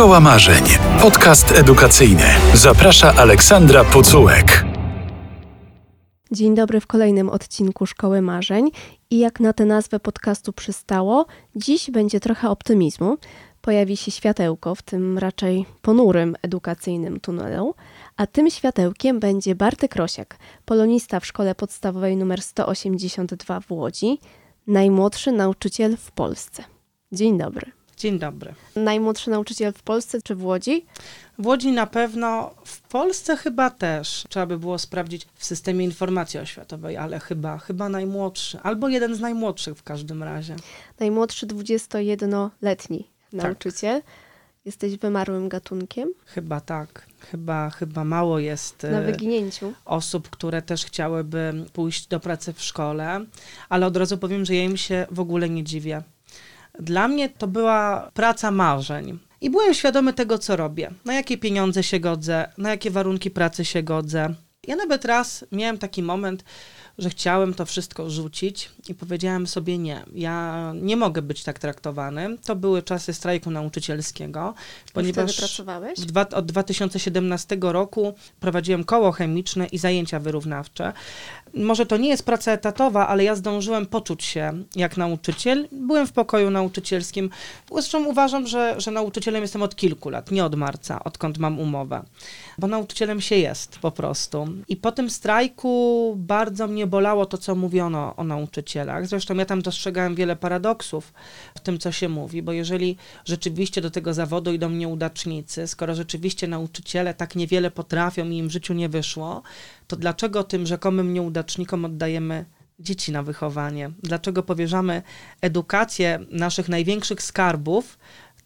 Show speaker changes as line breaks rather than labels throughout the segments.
Szkoła Marzeń. Podcast edukacyjny. Zaprasza Aleksandra Pucułek.
Dzień dobry w kolejnym odcinku Szkoły Marzeń. I jak na tę nazwę podcastu przystało, dziś będzie trochę optymizmu. Pojawi się światełko w tym raczej ponurym edukacyjnym tunelu, a tym światełkiem będzie Bartek Rosiak, polonista w szkole podstawowej nr 182 w Łodzi, najmłodszy nauczyciel w Polsce. Dzień dobry.
Dzień dobry.
Najmłodszy nauczyciel w Polsce czy w Łodzi?
W Łodzi na pewno, w Polsce chyba też. Trzeba by było sprawdzić w systemie informacji oświatowej, ale chyba, chyba najmłodszy, albo jeden z najmłodszych w każdym razie.
Najmłodszy 21-letni nauczyciel. Tak. Jesteś wymarłym gatunkiem?
Chyba tak. Chyba, chyba mało jest
Na wyginięciu.
osób, które też chciałyby pójść do pracy w szkole, ale od razu powiem, że ja im się w ogóle nie dziwię. Dla mnie to była praca marzeń. I byłem świadomy tego, co robię, na jakie pieniądze się godzę, na jakie warunki pracy się godzę. Ja nawet raz miałem taki moment, że chciałem to wszystko rzucić i powiedziałem sobie nie, ja nie mogę być tak traktowany. To były czasy strajku nauczycielskiego,
ponieważ pracowałeś?
Dwa, od 2017 roku prowadziłem koło chemiczne i zajęcia wyrównawcze. Może to nie jest praca etatowa, ale ja zdążyłem poczuć się jak nauczyciel. Byłem w pokoju nauczycielskim. Zresztą uważam, że, że nauczycielem jestem od kilku lat, nie od marca, odkąd mam umowę. Bo nauczycielem się jest po prostu. I po tym strajku bardzo mnie bolało to, co mówiono o nauczycielach. Zresztą ja tam dostrzegałem wiele paradoksów w tym, co się mówi, bo jeżeli rzeczywiście do tego zawodu idą nieudacznicy, skoro rzeczywiście nauczyciele tak niewiele potrafią i im w życiu nie wyszło, to dlaczego tym rzekomym nieudacznikom oddajemy dzieci na wychowanie? Dlaczego powierzamy edukację naszych największych skarbów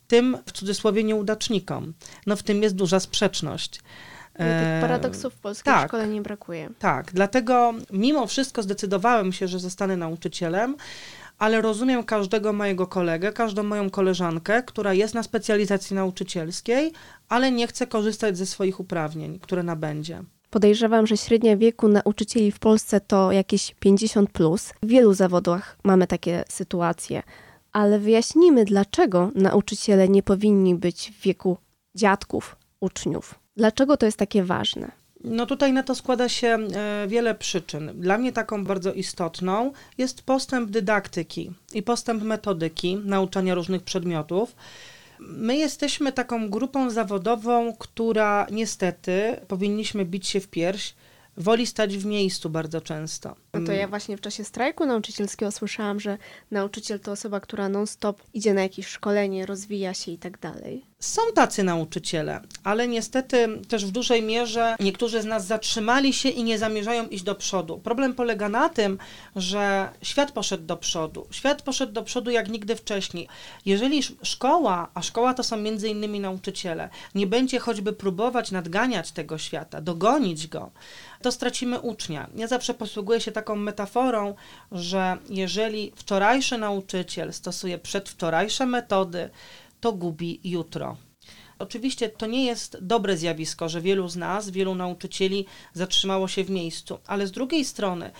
tym w cudzysłowie nieudacznikom? No w tym jest duża sprzeczność.
No, tych paradoksów w polskiej tak, szkole nie brakuje.
Tak, dlatego mimo wszystko zdecydowałem się, że zostanę nauczycielem, ale rozumiem każdego mojego kolegę, każdą moją koleżankę, która jest na specjalizacji nauczycielskiej, ale nie chce korzystać ze swoich uprawnień, które nabędzie.
Podejrzewam, że średnia wieku nauczycieli w Polsce to jakieś 50. Plus. W wielu zawodach mamy takie sytuacje, ale wyjaśnijmy, dlaczego nauczyciele nie powinni być w wieku dziadków, uczniów. Dlaczego to jest takie ważne?
No tutaj na to składa się e, wiele przyczyn. Dla mnie taką bardzo istotną jest postęp dydaktyki i postęp metodyki nauczania różnych przedmiotów. My jesteśmy taką grupą zawodową, która niestety powinniśmy bić się w pierś, woli stać w miejscu bardzo często.
No to ja właśnie w czasie strajku nauczycielskiego słyszałam, że nauczyciel to osoba, która non-stop idzie na jakieś szkolenie, rozwija się i tak dalej.
Są tacy nauczyciele, ale niestety też w dużej mierze niektórzy z nas zatrzymali się i nie zamierzają iść do przodu. Problem polega na tym, że świat poszedł do przodu. Świat poszedł do przodu jak nigdy wcześniej. Jeżeli szkoła, a szkoła to są między innymi nauczyciele, nie będzie choćby próbować nadganiać tego świata, dogonić go, to stracimy ucznia. Ja zawsze posługuję się taką metaforą, że jeżeli wczorajszy nauczyciel stosuje przedwczorajsze metody, to gubi jutro. Oczywiście to nie jest dobre zjawisko, że wielu z nas, wielu nauczycieli zatrzymało się w miejscu, ale z drugiej strony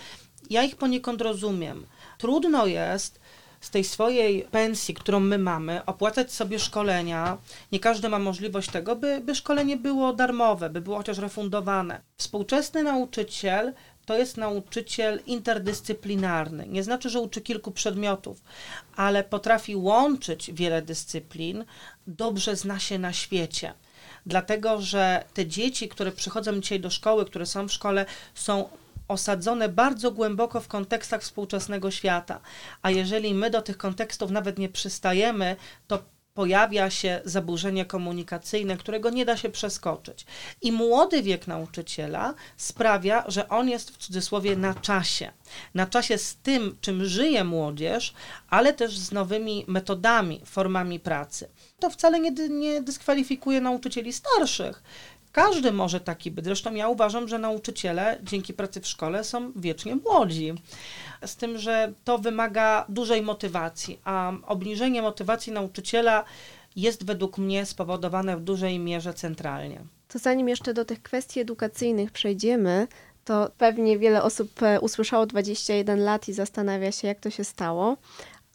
ja ich poniekąd rozumiem. Trudno jest z tej swojej pensji, którą my mamy, opłacać sobie szkolenia. Nie każdy ma możliwość tego, by, by szkolenie było darmowe, by było chociaż refundowane. Współczesny nauczyciel to jest nauczyciel interdyscyplinarny. Nie znaczy, że uczy kilku przedmiotów, ale potrafi łączyć wiele dyscyplin, dobrze zna się na świecie. Dlatego, że te dzieci, które przychodzą dzisiaj do szkoły, które są w szkole, są osadzone bardzo głęboko w kontekstach współczesnego świata. A jeżeli my do tych kontekstów nawet nie przystajemy, to pojawia się zaburzenie komunikacyjne, którego nie da się przeskoczyć. I młody wiek nauczyciela sprawia, że on jest w cudzysłowie na czasie. Na czasie z tym, czym żyje młodzież, ale też z nowymi metodami, formami pracy. To wcale nie, nie dyskwalifikuje nauczycieli starszych. Każdy może taki być. Zresztą ja uważam, że nauczyciele dzięki pracy w szkole są wiecznie młodzi. Z tym, że to wymaga dużej motywacji, a obniżenie motywacji nauczyciela jest według mnie spowodowane w dużej mierze centralnie.
To zanim jeszcze do tych kwestii edukacyjnych przejdziemy, to pewnie wiele osób e, usłyszało 21 lat i zastanawia się, jak to się stało.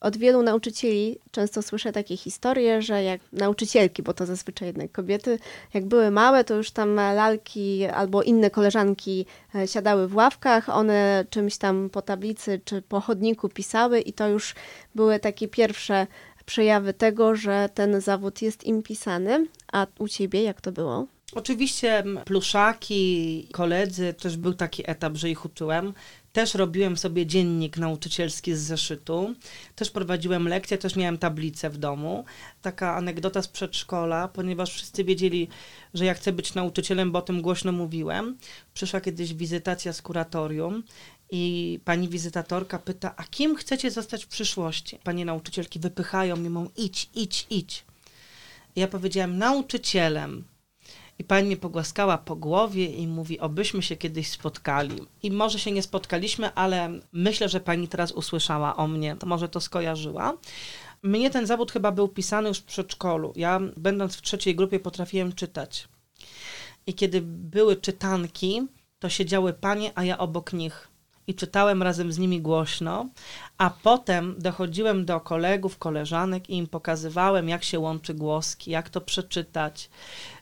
Od wielu nauczycieli często słyszę takie historie, że jak nauczycielki, bo to zazwyczaj jednak kobiety, jak były małe, to już tam lalki albo inne koleżanki e, siadały w ławkach, one czymś tam po tablicy czy po chodniku pisały i to już były takie pierwsze przejawy tego, że ten zawód jest im pisany. A u ciebie jak to było?
Oczywiście pluszaki, koledzy, też był taki etap, że ich uczyłem. Też robiłem sobie dziennik nauczycielski z zeszytu. Też prowadziłem lekcje, też miałem tablicę w domu. Taka anegdota z przedszkola, ponieważ wszyscy wiedzieli, że ja chcę być nauczycielem, bo o tym głośno mówiłem. Przyszła kiedyś wizytacja z kuratorium i pani wizytatorka pyta, a kim chcecie zostać w przyszłości? Panie nauczycielki wypychają mnie, mówią idź, idź, idź. Ja powiedziałem nauczycielem. I pani mnie pogłaskała po głowie i mówi, obyśmy się kiedyś spotkali. I może się nie spotkaliśmy, ale myślę, że pani teraz usłyszała o mnie, to może to skojarzyła. Mnie ten zawód chyba był pisany już w przedszkolu. Ja, będąc w trzeciej grupie, potrafiłem czytać. I kiedy były czytanki, to siedziały panie, a ja obok nich. I czytałem razem z nimi głośno, a potem dochodziłem do kolegów, koleżanek i im pokazywałem, jak się łączy głoski, jak to przeczytać.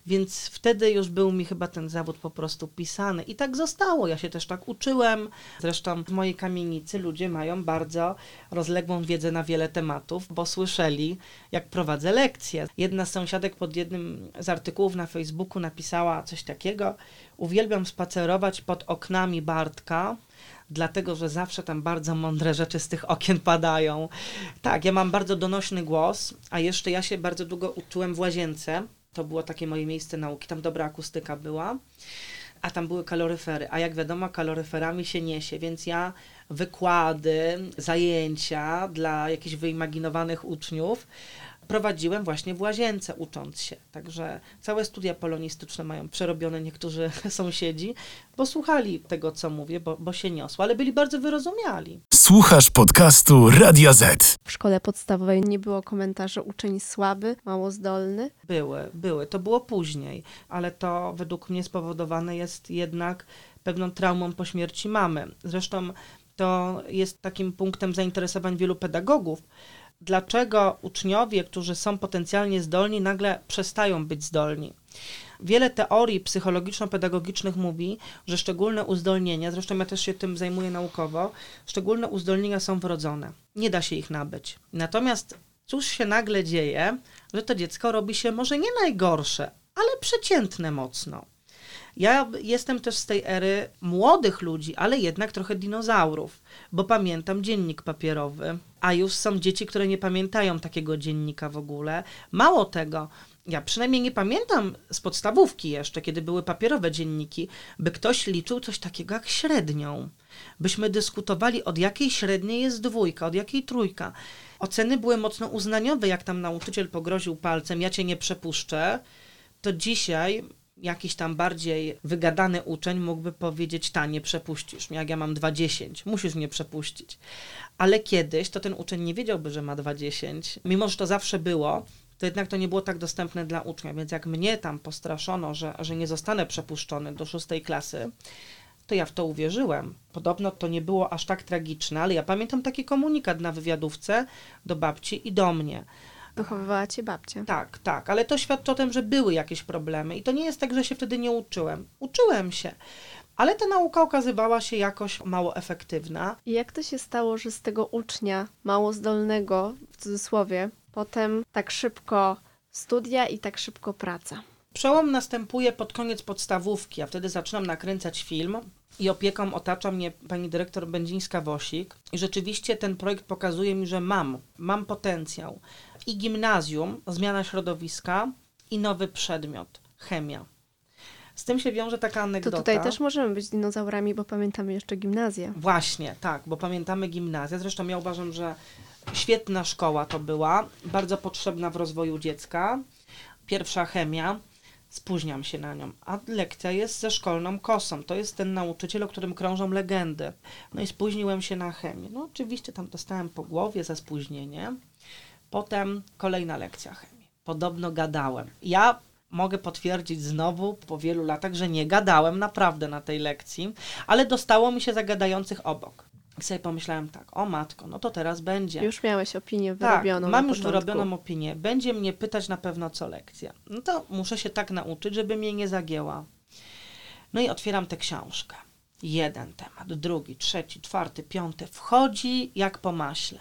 Więc wtedy już był mi chyba ten zawód po prostu pisany. I tak zostało. Ja się też tak uczyłem. Zresztą w mojej kamienicy ludzie mają bardzo rozległą wiedzę na wiele tematów, bo słyszeli, jak prowadzę lekcje. Jedna z sąsiadek pod jednym z artykułów na Facebooku napisała coś takiego: Uwielbiam spacerować pod oknami Bartka dlatego że zawsze tam bardzo mądre rzeczy z tych okien padają. Tak, ja mam bardzo donośny głos, a jeszcze ja się bardzo długo uczyłem w łazience. To było takie moje miejsce nauki, tam dobra akustyka była, a tam były kaloryfery. A jak wiadomo, kaloryferami się niesie, więc ja wykłady, zajęcia dla jakichś wyimaginowanych uczniów prowadziłem właśnie w łazience ucząc się. Także całe studia polonistyczne mają przerobione niektórzy sąsiedzi, bo słuchali tego, co mówię, bo, bo się niosło, ale byli bardzo wyrozumiali.
Słuchasz podcastu Radio Z.
W szkole podstawowej nie było komentarzy uczeń słaby, mało zdolny.
Były, były. To było później, ale to według mnie spowodowane jest jednak pewną traumą po śmierci mamy. Zresztą to jest takim punktem zainteresowań wielu pedagogów, dlaczego uczniowie, którzy są potencjalnie zdolni, nagle przestają być zdolni. Wiele teorii psychologiczno-pedagogicznych mówi, że szczególne uzdolnienia, zresztą ja też się tym zajmuję naukowo, szczególne uzdolnienia są wrodzone. Nie da się ich nabyć. Natomiast cóż się nagle dzieje, że to dziecko robi się może nie najgorsze, ale przeciętne mocno. Ja jestem też z tej ery młodych ludzi, ale jednak trochę dinozaurów, bo pamiętam dziennik papierowy, a już są dzieci, które nie pamiętają takiego dziennika w ogóle. Mało tego, ja przynajmniej nie pamiętam z podstawówki jeszcze, kiedy były papierowe dzienniki, by ktoś liczył coś takiego jak średnią. Byśmy dyskutowali, od jakiej średniej jest dwójka, od jakiej trójka. Oceny były mocno uznaniowe, jak tam nauczyciel pogroził palcem, ja cię nie przepuszczę. To dzisiaj jakiś tam bardziej wygadany uczeń mógłby powiedzieć, ta, nie przepuścisz mnie, jak ja mam 20, musisz mnie przepuścić. Ale kiedyś to ten uczeń nie wiedziałby, że ma 20, mimo że to zawsze było, to jednak to nie było tak dostępne dla ucznia, więc jak mnie tam postraszono, że, że nie zostanę przepuszczony do szóstej klasy, to ja w to uwierzyłem. Podobno to nie było aż tak tragiczne, ale ja pamiętam taki komunikat na wywiadówce do babci i do mnie.
Wychowywała cię babcia.
Tak, tak, ale to świadczy o tym, że były jakieś problemy i to nie jest tak, że się wtedy nie uczyłem. Uczyłem się, ale ta nauka okazywała się jakoś mało efektywna.
I jak to się stało, że z tego ucznia mało zdolnego, w cudzysłowie, potem tak szybko studia i tak szybko praca?
Przełom następuje pod koniec podstawówki, a wtedy zaczynam nakręcać film i opieką otacza mnie pani dyrektor Będzińska-Wosik. I rzeczywiście ten projekt pokazuje mi, że mam, mam potencjał. I gimnazjum, zmiana środowiska i nowy przedmiot, chemia. Z tym się wiąże taka anegdota.
To tutaj też możemy być dinozaurami, bo pamiętamy jeszcze gimnazję.
Właśnie, tak, bo pamiętamy gimnazję. Zresztą ja uważam, że świetna szkoła to była, bardzo potrzebna w rozwoju dziecka. Pierwsza chemia, spóźniam się na nią, a lekcja jest ze szkolną kosą. To jest ten nauczyciel, o którym krążą legendy. No i spóźniłem się na chemię. No oczywiście tam dostałem po głowie za spóźnienie. Potem kolejna lekcja chemii. Podobno gadałem. Ja mogę potwierdzić znowu po wielu latach, że nie gadałem naprawdę na tej lekcji, ale dostało mi się zagadających obok. I sobie pomyślałem tak, o matko, no to teraz będzie.
Już miałeś opinię
tak,
wyrobioną.
mam
na
już
początku.
wyrobioną opinię. Będzie mnie pytać na pewno co lekcja. No to muszę się tak nauczyć, żeby mnie nie zagięła. No i otwieram tę książkę. Jeden temat, drugi, trzeci, czwarty, piąty. Wchodzi jak po maśle.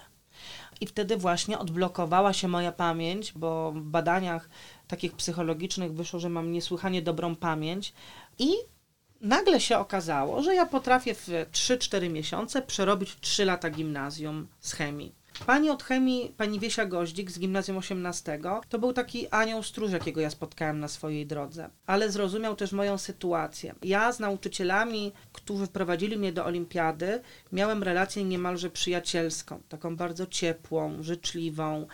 I wtedy właśnie odblokowała się moja pamięć, bo w badaniach takich psychologicznych wyszło, że mam niesłychanie dobrą pamięć. I nagle się okazało, że ja potrafię w 3-4 miesiące przerobić 3 lata gimnazjum z chemii. Pani od chemii, pani Wiesia Goździk z gimnazjum 18, to był taki anioł stróż, jakiego ja spotkałem na swojej drodze, ale zrozumiał też moją sytuację. Ja z nauczycielami, którzy wprowadzili mnie do olimpiady, miałem relację niemalże przyjacielską, taką bardzo ciepłą, życzliwą.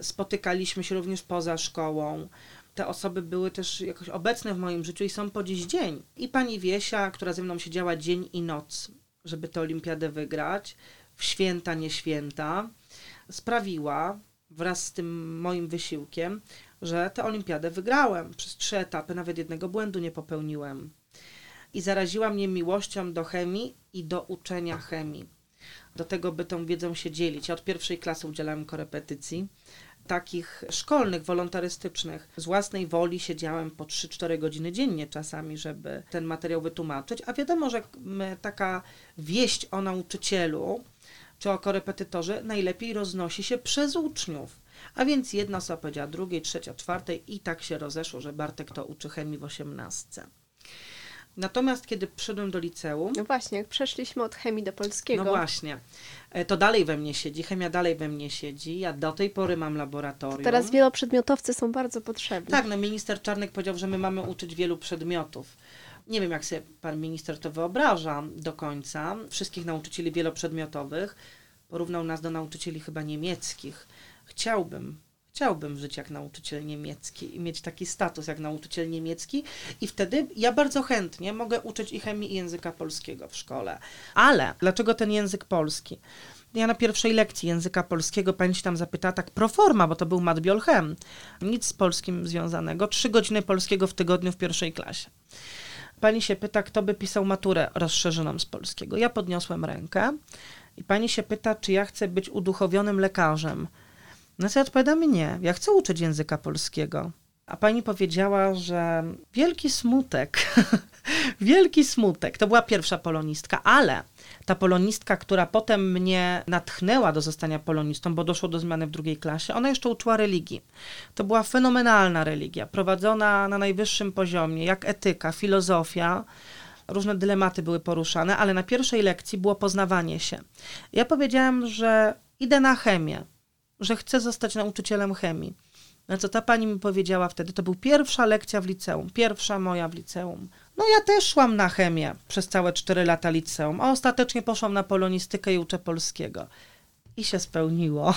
Spotykaliśmy się również poza szkołą te osoby były też jakoś obecne w moim życiu i są po dziś dzień. I pani Wiesia, która ze mną siedziała dzień i noc, żeby tę olimpiadę wygrać, w święta, nie święta, sprawiła wraz z tym moim wysiłkiem, że tę olimpiadę wygrałem. Przez trzy etapy nawet jednego błędu nie popełniłem. I zaraziła mnie miłością do chemii i do uczenia chemii. Do tego, by tą wiedzą się dzielić. Ja od pierwszej klasy udzielałem korepetycji takich szkolnych, wolontarystycznych. Z własnej woli siedziałem po 3-4 godziny dziennie czasami, żeby ten materiał wytłumaczyć, a wiadomo, że taka wieść o nauczycielu czy o korepetytorze najlepiej roznosi się przez uczniów. A więc jedna osoba powiedziała drugiej, trzecia, czwartej i tak się rozeszło, że Bartek to uczy chemii w osiemnastce. Natomiast kiedy przyszedłem do liceum.
No właśnie, jak przeszliśmy od chemii do polskiego.
No właśnie. E, to dalej we mnie siedzi, chemia dalej we mnie siedzi. Ja do tej pory mam laboratorium.
Teraz wieloprzedmiotowcy są bardzo potrzebni.
Tak, no minister Czarnek powiedział, że my mamy uczyć wielu przedmiotów. Nie wiem, jak sobie pan minister to wyobraża do końca. Wszystkich nauczycieli wieloprzedmiotowych. Porównał nas do nauczycieli chyba niemieckich. Chciałbym, chciałbym żyć jak nauczyciel niemiecki i mieć taki status jak nauczyciel niemiecki i wtedy ja bardzo chętnie mogę uczyć i chemii i języka polskiego w szkole. Ale dlaczego ten język polski? Ja na pierwszej lekcji języka polskiego pani się tam zapytała tak pro forma, bo to był matbiolchem. Nic z polskim związanego. Trzy godziny polskiego w tygodniu w pierwszej klasie. Pani się pyta, kto by pisał maturę rozszerzoną z polskiego. Ja podniosłem rękę i pani się pyta, czy ja chcę być uduchowionym lekarzem. No co ja odpowiadam, nie, ja chcę uczyć języka polskiego. A pani powiedziała, że wielki smutek, wielki smutek. To była pierwsza polonistka, ale ta polonistka, która potem mnie natchnęła do zostania polonistą, bo doszło do zmiany w drugiej klasie, ona jeszcze uczyła religii. To była fenomenalna religia, prowadzona na najwyższym poziomie, jak etyka, filozofia. Różne dylematy były poruszane, ale na pierwszej lekcji było poznawanie się. Ja powiedziałam, że idę na chemię, że chcę zostać nauczycielem chemii. Na co ta pani mi powiedziała wtedy, to był pierwsza lekcja w liceum, pierwsza moja w liceum. No ja też szłam na chemię przez całe cztery lata liceum, a ostatecznie poszłam na polonistykę i uczę polskiego. I się spełniło.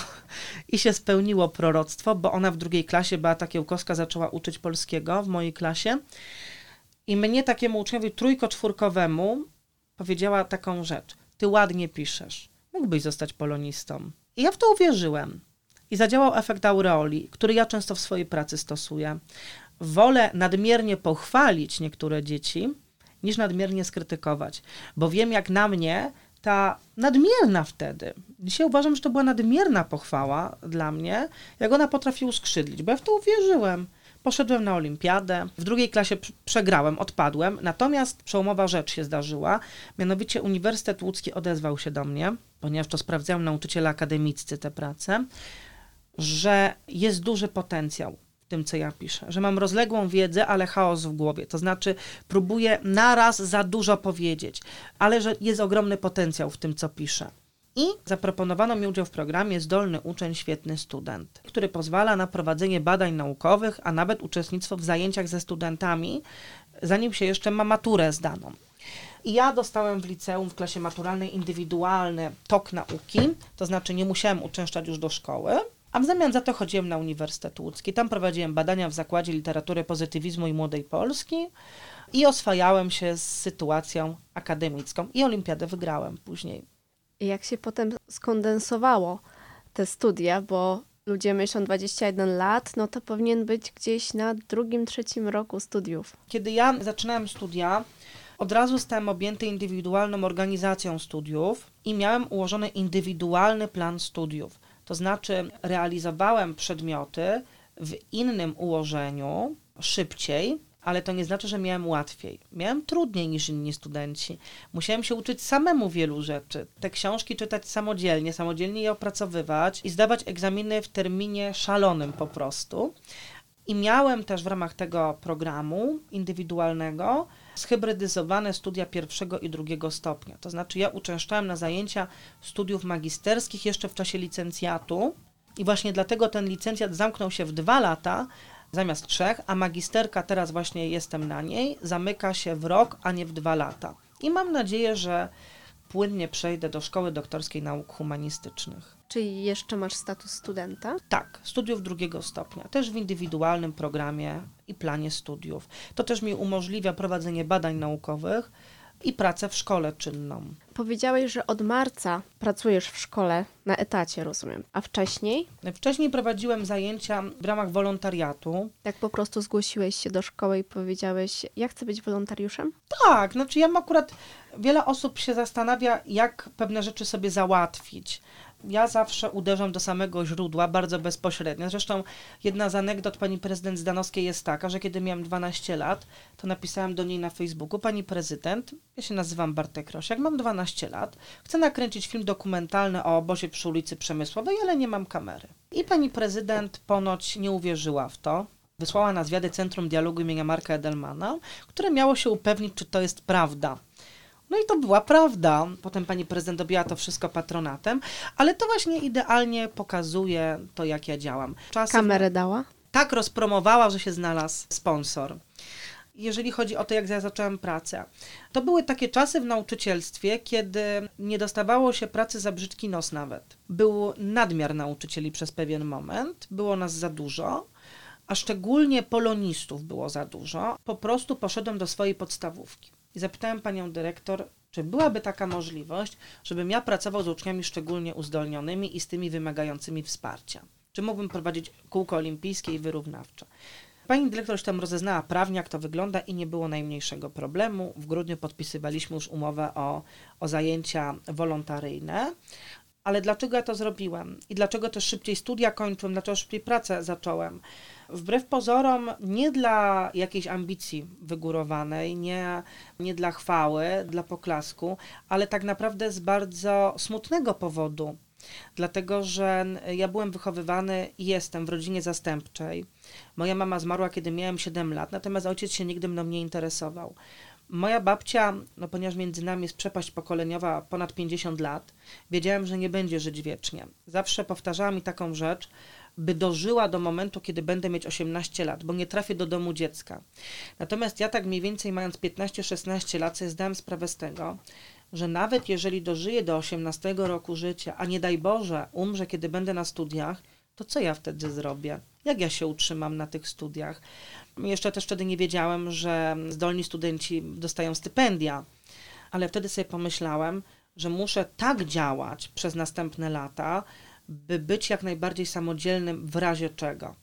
I się spełniło proroctwo, bo ona w drugiej klasie, Beata Kiełkowska, zaczęła uczyć polskiego w mojej klasie. I mnie, takiemu uczniowi trójko-czwórkowemu, powiedziała taką rzecz. Ty ładnie piszesz. Mógłbyś zostać polonistą. I ja w to uwierzyłem. I zadziałał efekt aureoli, który ja często w swojej pracy stosuję. Wolę nadmiernie pochwalić niektóre dzieci, niż nadmiernie skrytykować, bo wiem, jak na mnie ta nadmierna wtedy, dzisiaj uważam, że to była nadmierna pochwała dla mnie, jak ona potrafi uskrzydlić, bo ja w to uwierzyłem. Poszedłem na olimpiadę, w drugiej klasie przegrałem, odpadłem, natomiast przełomowa rzecz się zdarzyła, mianowicie Uniwersytet Łódzki odezwał się do mnie, ponieważ to sprawdzają nauczyciele akademiccy te prace, że jest duży potencjał w tym, co ja piszę, że mam rozległą wiedzę, ale chaos w głowie. To znaczy, próbuję naraz za dużo powiedzieć, ale że jest ogromny potencjał w tym, co piszę. I zaproponowano mi udział w programie Zdolny Uczeń, Świetny Student, który pozwala na prowadzenie badań naukowych, a nawet uczestnictwo w zajęciach ze studentami, zanim się jeszcze ma maturę zdaną. I ja dostałem w liceum, w klasie maturalnej indywidualny tok nauki, to znaczy nie musiałem uczęszczać już do szkoły, a w zamian za to chodziłem na Uniwersytet Łódzki. Tam prowadziłem badania w Zakładzie Literatury Pozytywizmu i Młodej Polski i oswajałem się z sytuacją akademicką. I olimpiadę wygrałem później.
I jak się potem skondensowało te studia, bo ludzie myślą 21 lat, no to powinien być gdzieś na drugim, trzecim roku studiów.
Kiedy ja zaczynałem studia, od razu zostałem objęty indywidualną organizacją studiów i miałem ułożony indywidualny plan studiów. To znaczy, realizowałem przedmioty w innym ułożeniu, szybciej, ale to nie znaczy, że miałem łatwiej. Miałem trudniej niż inni studenci. Musiałem się uczyć samemu wielu rzeczy. Te książki czytać samodzielnie, samodzielnie je opracowywać i zdawać egzaminy w terminie szalonym po prostu. I miałem też w ramach tego programu indywidualnego schybrydyzowane studia pierwszego i drugiego stopnia. To znaczy, ja uczęszczałem na zajęcia studiów magisterskich jeszcze w czasie licencjatu, i właśnie dlatego ten licencjat zamknął się w dwa lata zamiast trzech, a magisterka, teraz właśnie jestem na niej, zamyka się w rok, a nie w dwa lata. I mam nadzieję, że płynnie przejdę do Szkoły Doktorskiej Nauk Humanistycznych.
Czyli jeszcze masz status studenta?
Tak, studiów drugiego stopnia, też w indywidualnym programie i planie studiów. To też mi umożliwia prowadzenie badań naukowych i pracę w szkole czynną.
Powiedziałeś, że od marca pracujesz w szkole na etacie, rozumiem. A wcześniej?
Wcześniej prowadziłem zajęcia w ramach wolontariatu.
Tak po prostu zgłosiłeś się do szkoły i powiedziałeś, ja chcę być wolontariuszem?
Tak, znaczy ja mam akurat, wiele osób się zastanawia, jak pewne rzeczy sobie załatwić ja zawsze uderzam do samego źródła, bardzo bezpośrednio. Zresztą jedna z anegdot pani prezydent Zdanowskiej jest taka, że kiedy miałem 12 lat, to napisałam do niej na Facebooku, pani prezydent, ja się nazywam Bartek Rosiak, mam 12 lat, chcę nakręcić film dokumentalny o obozie przy ulicy Przemysłowej, ale nie mam kamery. I pani prezydent ponoć nie uwierzyła w to, wysłała na zwiady Centrum Dialogu imienia Marka Edelmana, które miało się upewnić, czy to jest prawda. No i to była prawda. Potem pani prezydent objęła to wszystko patronatem, ale to właśnie idealnie pokazuje to, jak ja działam.
Czasem Kamerę dała?
Tak rozpromowała, że się znalazł sponsor. Jeżeli chodzi o to, jak ja zaczęłam pracę, to były takie czasy w nauczycielstwie, kiedy nie dostawało się pracy za brzydki nos nawet. Był nadmiar nauczycieli przez pewien moment, było nas za dużo, a szczególnie polonistów było za dużo. Po prostu poszedłem do swojej podstawówki i zapytałem panią dyrektor, czy byłaby taka możliwość, żebym ja pracował z uczniami szczególnie uzdolnionymi i z tymi wymagającymi wsparcia. Czy mógłbym prowadzić kółko olimpijskie i wyrównawcze? Pani dyrektor już tam rozeznała prawnie, jak to wygląda i nie było najmniejszego problemu. W grudniu podpisywaliśmy już umowę o, o zajęcia wolontaryjne. Ale dlaczego ja to zrobiłem? I dlaczego też szybciej studia kończyłem? Dlaczego szybciej pracę zacząłem? Wbrew pozorom nie dla jakiejś ambicji wygórowanej, nie, nie dla chwały, dla poklasku, ale tak naprawdę z bardzo smutnego powodu. Dlatego, że ja byłem wychowywany i jestem w rodzinie zastępczej. Moja mama zmarła, kiedy miałem 7 lat, natomiast ojciec się nigdy mną nie interesował. Moja babcia, no ponieważ między nami jest przepaść pokoleniowa ponad 50 lat, wiedziałem, że nie będzie żyć wiecznie. Zawsze powtarzała mi taką rzecz, by dożyła do momentu, kiedy będę mieć 18 lat, bo nie trafię do domu dziecka. Natomiast ja tak mniej więcej mając 15-16 lat sobie zdałem sprawę z tego, że nawet jeżeli dożyję do 18 roku życia, a nie daj Boże, umrze, kiedy będę na studiach, to co ja wtedy zrobię? Jak ja się utrzymam na tych studiach? Jeszcze też wtedy nie wiedziałem, że zdolni studenci dostają stypendia, ale wtedy sobie pomyślałem, że muszę tak działać przez następne lata, by być jak najbardziej samodzielnym w razie czego.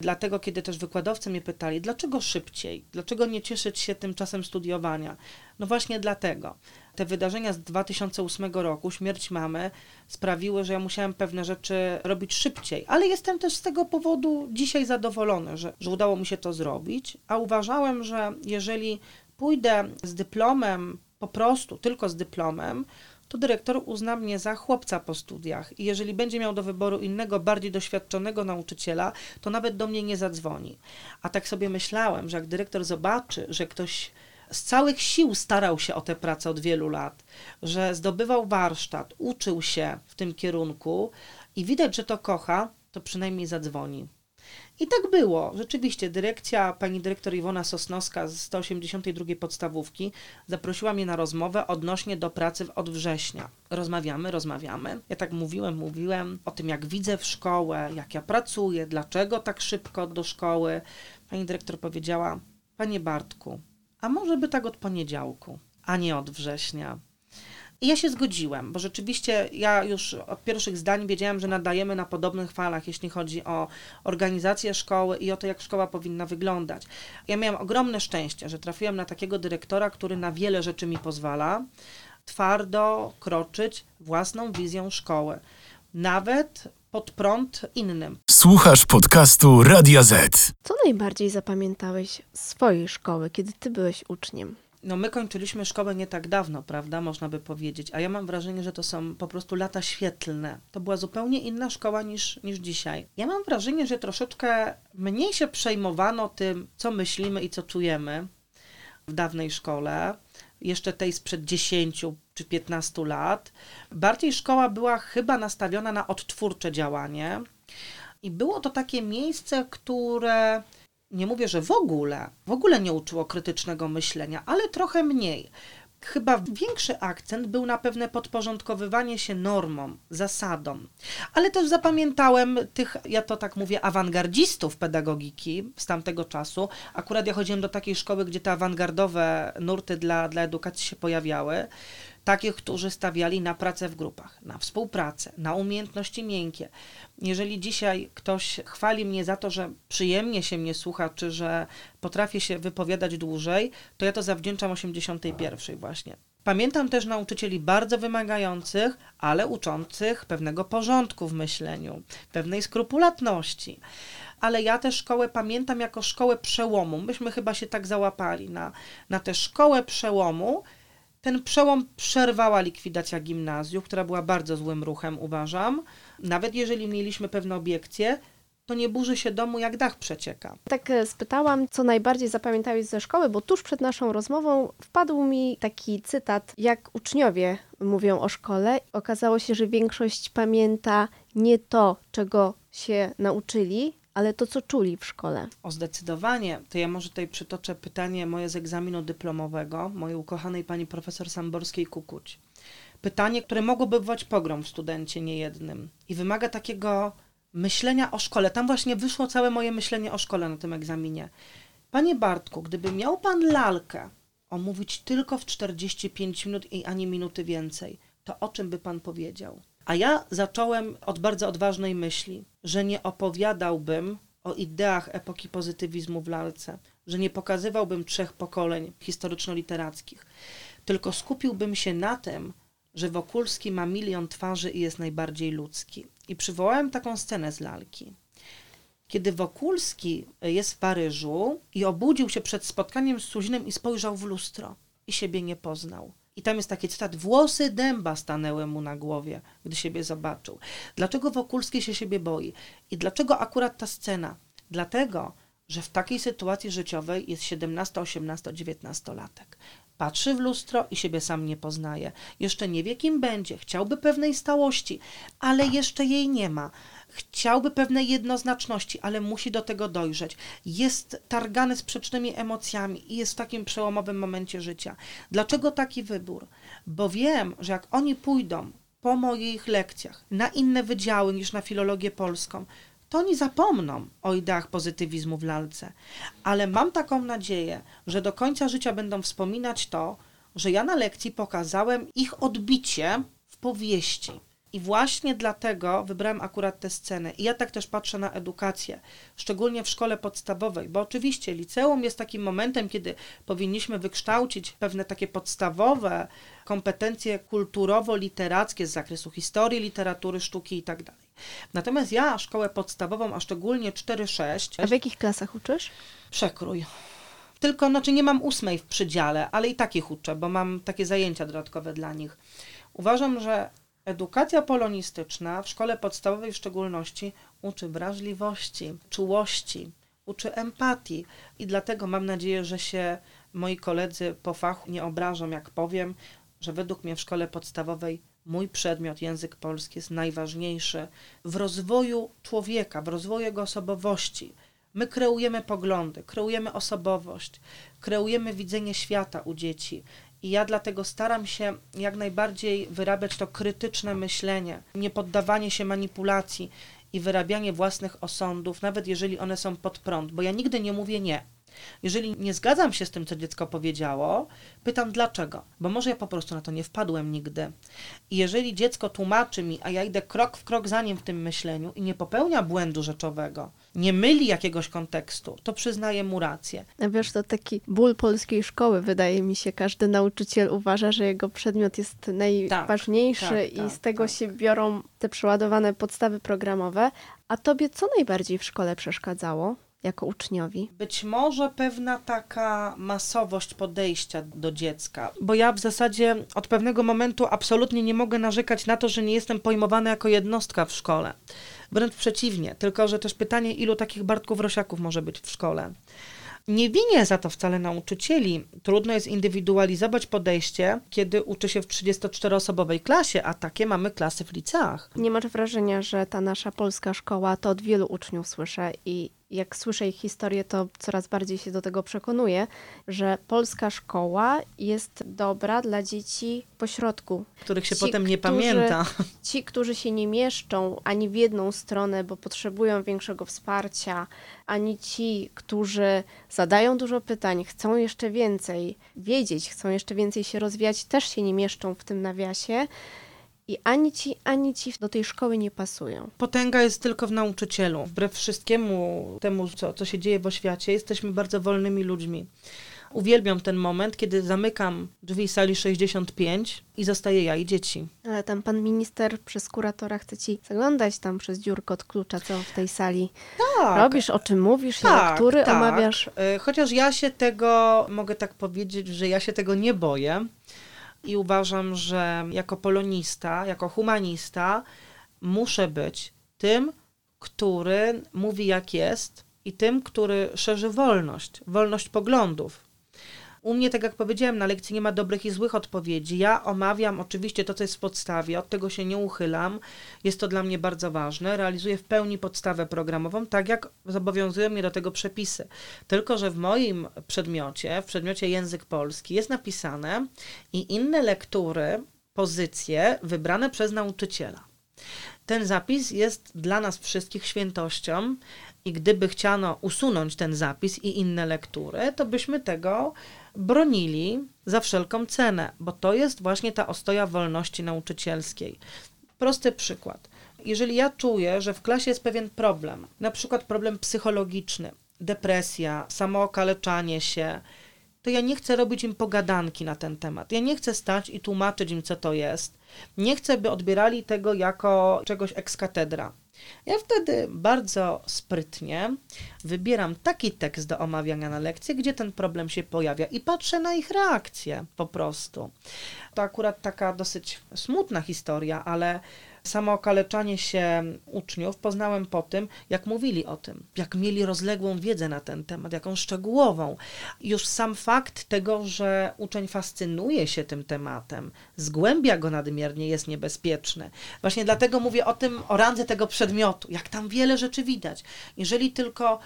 Dlatego, kiedy też wykładowcy mnie pytali, dlaczego szybciej, dlaczego nie cieszyć się tym czasem studiowania? No właśnie dlatego. Te wydarzenia z 2008 roku, śmierć mamy, sprawiły, że ja musiałem pewne rzeczy robić szybciej, ale jestem też z tego powodu dzisiaj zadowolony, że, że udało mi się to zrobić, a uważałem, że jeżeli pójdę z dyplomem, po prostu tylko z dyplomem, to dyrektor uzna mnie za chłopca po studiach i jeżeli będzie miał do wyboru innego, bardziej doświadczonego nauczyciela, to nawet do mnie nie zadzwoni. A tak sobie myślałem, że jak dyrektor zobaczy, że ktoś z całych sił starał się o tę pracę od wielu lat, że zdobywał warsztat, uczył się w tym kierunku i widać, że to kocha, to przynajmniej zadzwoni. I tak było. Rzeczywiście dyrekcja, pani dyrektor Iwona Sosnowska z 182 podstawówki zaprosiła mnie na rozmowę odnośnie do pracy od września. Rozmawiamy, rozmawiamy. Ja tak mówiłem, mówiłem o tym, jak widzę w szkołę, jak ja pracuję, dlaczego tak szybko do szkoły. Pani dyrektor powiedziała, panie Bartku, a może by tak od poniedziałku, a nie od września. I ja się zgodziłem, bo rzeczywiście ja już od pierwszych zdań wiedziałam, że nadajemy na podobnych falach, jeśli chodzi o organizację szkoły i o to, jak szkoła powinna wyglądać. Ja miałam ogromne szczęście, że trafiłam na takiego dyrektora, który na wiele rzeczy mi pozwala twardo kroczyć własną wizją szkoły, nawet pod prąd innym.
Słuchasz podcastu Radio Z.
Co najbardziej zapamiętałeś z swojej szkoły, kiedy ty byłeś uczniem?
No my kończyliśmy szkołę nie tak dawno, prawda, można by powiedzieć, a ja mam wrażenie, że to są po prostu lata świetlne. To była zupełnie inna szkoła niż, niż dzisiaj. Ja mam wrażenie, że troszeczkę mniej się przejmowano tym, co myślimy i co czujemy w dawnej szkole, jeszcze tej sprzed 10 czy 15 lat. Bardziej szkoła była chyba nastawiona na odtwórcze działanie i było to takie miejsce, które nie mówię, że w ogóle, w ogóle nie uczyło krytycznego myślenia, ale trochę mniej. Chyba większy akcent był na pewne podporządkowywanie się normom, zasadom. Ale też zapamiętałem tych, ja to tak mówię, awangardzistów pedagogiki z tamtego czasu. Akurat ja chodziłem do takiej szkoły, gdzie te awangardowe nurty dla, dla edukacji się pojawiały takich, którzy stawiali na pracę w grupach, na współpracę, na umiejętności miękkie. Jeżeli dzisiaj ktoś chwali mnie za to, że przyjemnie się mnie słucha, czy że potrafię się wypowiadać dłużej, to ja to zawdzięczam 81 właśnie. Pamiętam też nauczycieli bardzo wymagających, ale uczących pewnego porządku w myśleniu, pewnej skrupulatności. Ale ja tę szkołę pamiętam jako szkołę przełomu. Myśmy chyba się tak załapali na, na tę szkołę przełomu, ten przełom przerwała likwidacja gimnazjów, która była bardzo złym ruchem, uważam. Nawet jeżeli mieliśmy pewne obiekcje, to nie burzy się domu, jak dach przecieka.
Tak e, spytałam, co najbardziej zapamiętałeś ze szkoły, bo tuż przed naszą rozmową wpadł mi taki cytat, jak uczniowie mówią o szkole. Okazało się, że większość pamięta nie to, czego się nauczyli, ale to, co czuli w szkole.
O zdecydowanie. To ja może tutaj przytoczę pytanie moje z egzaminu dyplomowego, mojej ukochanej pani profesor Samborskiej Kukuć. Pytanie, które mogłoby wywołać pogrom w studencie niejednym i wymaga takiego myślenia o szkole. Tam właśnie wyszło całe moje myślenie o szkole na tym egzaminie. Panie Bartku, gdyby miał pan lalkę omówić tylko w 45 minut i ani minuty więcej, to o czym by pan powiedział? A ja zacząłem od bardzo odważnej myśli, że nie opowiadałbym o ideach epoki pozytywizmu w lalce, że nie pokazywałbym trzech pokoleń historyczno-literackich, tylko skupiłbym się na tym, że Wokulski ma milion twarzy i jest najbardziej ludzki. I przywołałem taką scenę z lalki. Kiedy Wokulski jest w Paryżu i obudził się przed spotkaniem z Suzinem i spojrzał w lustro i siebie nie poznał. I tam jest taki cytat: Włosy dęba stanęły mu na głowie, gdy siebie zobaczył. Dlaczego Wokulski się siebie boi? I dlaczego akurat ta scena? Dlatego, że w takiej sytuacji życiowej jest 17, 18, 19 latek. Patrzy w lustro i siebie sam nie poznaje. Jeszcze nie wie, kim będzie. Chciałby pewnej stałości, ale jeszcze jej nie ma. Chciałby pewnej jednoznaczności, ale musi do tego dojrzeć. Jest targany sprzecznymi emocjami i jest w takim przełomowym momencie życia. Dlaczego taki wybór? Bo wiem, że jak oni pójdą po moich lekcjach na inne wydziały niż na filologię polską, to oni zapomną o ideach pozytywizmu w lalce. Ale mam taką nadzieję, że do końca życia będą wspominać to, że ja na lekcji pokazałem ich odbicie w powieści. I właśnie dlatego wybrałem akurat tę scenę. I ja tak też patrzę na edukację, szczególnie w szkole podstawowej, bo oczywiście liceum jest takim momentem, kiedy powinniśmy wykształcić pewne takie podstawowe kompetencje kulturowo-literackie z zakresu historii, literatury, sztuki itd. Tak Natomiast ja szkołę podstawową, a szczególnie 4-6.
A w jakich klasach uczysz?
Przekrój. Tylko, znaczy nie mam ósmej w przydziale, ale i takich uczę, bo mam takie zajęcia dodatkowe dla nich. Uważam, że edukacja polonistyczna w szkole podstawowej w szczególności uczy wrażliwości, czułości, uczy empatii i dlatego mam nadzieję, że się moi koledzy po fachu nie obrażą, jak powiem, że według mnie w szkole podstawowej mój przedmiot, język polski, jest najważniejszy w rozwoju człowieka, w rozwoju jego osobowości. My kreujemy poglądy, kreujemy osobowość, kreujemy widzenie świata u dzieci. I ja dlatego staram się jak najbardziej wyrabiać to krytyczne myślenie, nie poddawanie się manipulacji i wyrabianie własnych osądów, nawet jeżeli one są pod prąd, bo ja nigdy nie mówię nie. Jeżeli nie zgadzam się z tym, co dziecko powiedziało, pytam dlaczego, bo może ja po prostu na to nie wpadłem nigdy. I jeżeli dziecko tłumaczy mi, a ja idę krok w krok za nim w tym myśleniu i nie popełnia błędu rzeczowego, nie myli jakiegoś kontekstu, to przyznaję mu rację.
Wiesz, to taki ból polskiej szkoły, wydaje mi się. Każdy nauczyciel uważa, że jego przedmiot jest najważniejszy
tak,
i
tak,
z tego
tak.
się biorą te przeładowane podstawy programowe. A tobie co najbardziej w szkole przeszkadzało jako uczniowi?
Być może pewna taka masowość podejścia do dziecka, bo ja w zasadzie od pewnego momentu absolutnie nie mogę narzekać na to, że nie jestem pojmowana jako jednostka w szkole. Wręcz przeciwnie, tylko że też pytanie, ilu takich Bartków Rosiaków może być w szkole. Nie winię za to wcale nauczycieli. Trudno jest indywidualizować podejście, kiedy uczy się w 34-osobowej klasie, a takie mamy klasy w liceach.
Nie masz wrażenia, że ta nasza polska szkoła, to od wielu uczniów słyszę i jak słyszę ich historię, to coraz bardziej się do tego przekonuję, że polska szkoła jest dobra dla dzieci pośrodku.
Których się
Ci,
potem nie
którzy-
pamięta.
Ci, którzy się nie mieszczą ani w jedną stronę, bo potrzebują większego wsparcia, ani ci, którzy zadają dużo pytań, chcą jeszcze więcej wiedzieć, chcą jeszcze więcej się rozwijać, też się nie mieszczą w tym nawiasie. I ani ci, ani ci do tej szkoły nie pasują.
Potęga jest tylko w nauczycielu. Wbrew wszystkiemu temu, co, co się dzieje w oświacie, jesteśmy bardzo wolnymi ludźmi. Uwielbiam ten moment, kiedy zamykam drzwi sali 65 i zostaję ja i dzieci.
Ale tam pan minister przez kuratora chce ci zaglądać tam przez dziurkę od klucza, co w tej sali
Tak.
robisz, o czym mówisz,
Tak,
lektury
tak.
omawiasz.
Y, Chociaż ja się tego, mogę tak powiedzieć, że ja się tego nie boję i uważam, że jako polonista, jako humanista muszę być tym, który mówi jak jest i tym, który szerzy wolność, wolność poglądów. U mnie, tak jak powiedziałem, na lekcji nie ma dobrych i złych odpowiedzi. Ja omawiam oczywiście to, co jest w podstawie, od tego się nie uchylam. Jest to dla mnie bardzo ważne. Realizuję w pełni podstawę programową, tak jak zobowiązują mnie do tego przepisy. Tylko, że w moim przedmiocie, w przedmiocie język polski, jest napisane i inne lektury, pozycje wybrane przez nauczyciela. Ten zapis jest dla nas wszystkich świętością i gdyby chciano usunąć ten zapis i inne lektury, to byśmy tego bronili za wszelką cenę, bo to jest właśnie ta ostoja wolności nauczycielskiej. Prosty przykład. Jeżeli ja czuję, że w klasie jest pewien problem, na przykład problem psychologiczny, depresja, samookaleczanie się, to ja nie chcę robić im pogadanki na ten temat. Ja nie chcę stać i tłumaczyć im, co to jest. Nie chcę, by odbierali tego jako czegoś ex cathedra. Ja wtedy bardzo sprytnie wybieram taki tekst do omawiania na lekcję, gdzie ten problem się pojawia i patrzę na ich reakcję po prostu. To akurat taka dosyć smutna historia, ale samo okaleczanie się uczniów poznałem po tym, jak mówili o tym, jak mieli rozległą wiedzę na ten temat, jaką szczegółową. Już sam fakt tego, że uczeń fascynuje się tym tematem, zgłębia go nadmiernie, jest niebezpieczny. Właśnie dlatego mówię o tym, o randze tego przedmiotu, jak tam wiele rzeczy widać. Jeżeli tylko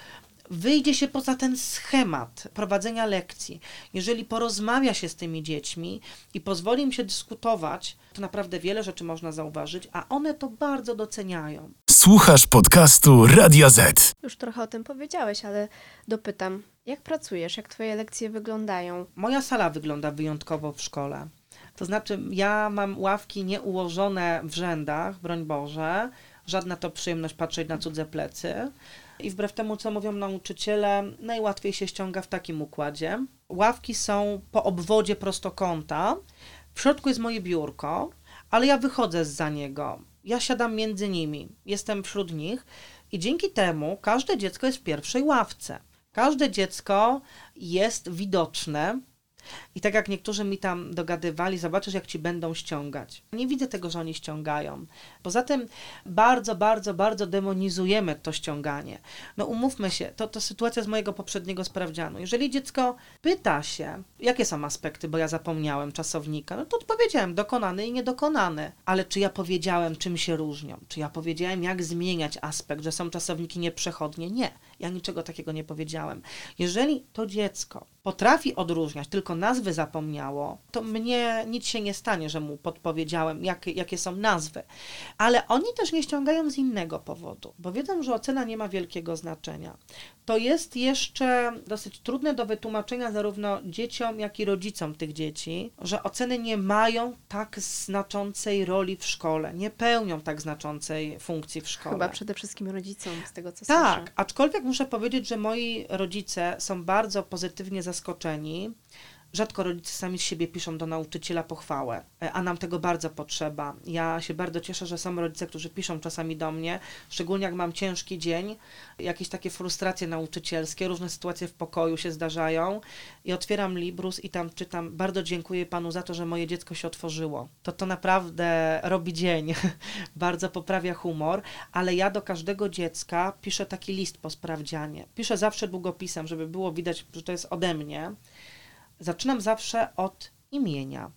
wyjdzie się poza ten schemat prowadzenia lekcji, jeżeli porozmawia się z tymi dziećmi i pozwoli im się dyskutować, to naprawdę wiele rzeczy można zauważyć, a one to bardzo doceniają.
Słuchasz podcastu Radio Z.
Już trochę o tym powiedziałeś, ale dopytam, jak pracujesz, jak twoje lekcje wyglądają?
Moja sala wygląda wyjątkowo w szkole. To znaczy, ja mam ławki nieułożone w rzędach, broń Boże. Żadna to przyjemność patrzeć na cudze plecy. I wbrew temu, co mówią nauczyciele, najłatwiej się ściąga w takim układzie. Ławki są po obwodzie prostokąta. W środku jest moje biurko, ale ja wychodzę za niego. Ja siadam między nimi, jestem wśród nich i dzięki temu każde dziecko jest w pierwszej ławce. Każde dziecko jest widoczne. I tak jak niektórzy mi tam dogadywali, zobaczysz, jak ci będą ściągać. Nie widzę tego, że oni ściągają. Poza tym bardzo, bardzo, bardzo demonizujemy to ściąganie. No umówmy się, to, to sytuacja z mojego poprzedniego sprawdzianu. Jeżeli dziecko pyta się, jakie są aspekty, bo ja zapomniałem czasownika, no to odpowiedziałem dokonany i niedokonany. Ale czy ja powiedziałem, czym się różnią? Czy ja powiedziałem, jak zmieniać aspekt, że są czasowniki nieprzechodnie? Nie. Ja niczego takiego nie powiedziałem. Jeżeli to dziecko potrafi odróżniać, tylko nazwy zapomniało, to mnie nic się nie stanie, że mu podpowiedziałem, jakie, jakie są nazwy. Ale oni też nie ściągają z innego powodu, bo wiedzą, że ocena nie ma wielkiego znaczenia. To jest jeszcze dosyć trudne do wytłumaczenia zarówno dzieciom, jak i rodzicom tych dzieci, że oceny nie mają tak znaczącej roli w szkole, nie pełnią tak znaczącej funkcji w szkole.
Chyba przede wszystkim rodzicom, z tego co
Tak,
słyszę.
aczkolwiek muszę powiedzieć, że moi rodzice są bardzo pozytywnie zaskoczeni. Rzadko rodzice sami z siebie piszą do nauczyciela pochwałę, e, a nam tego bardzo potrzeba. Ja się bardzo cieszę, że są rodzice, którzy piszą czasami do mnie, szczególnie jak mam ciężki dzień, jakieś takie frustracje nauczycielskie, różne sytuacje w pokoju się zdarzają i otwieram Librus i tam czytam, bardzo dziękuję Panu za to, że moje dziecko się otworzyło. To to naprawdę robi dzień, bardzo poprawia humor, ale ja do każdego dziecka piszę taki list po sprawdzianie. Piszę zawsze długopisem, żeby było widać, że to jest ode mnie. Zaczynam zawsze od imienia.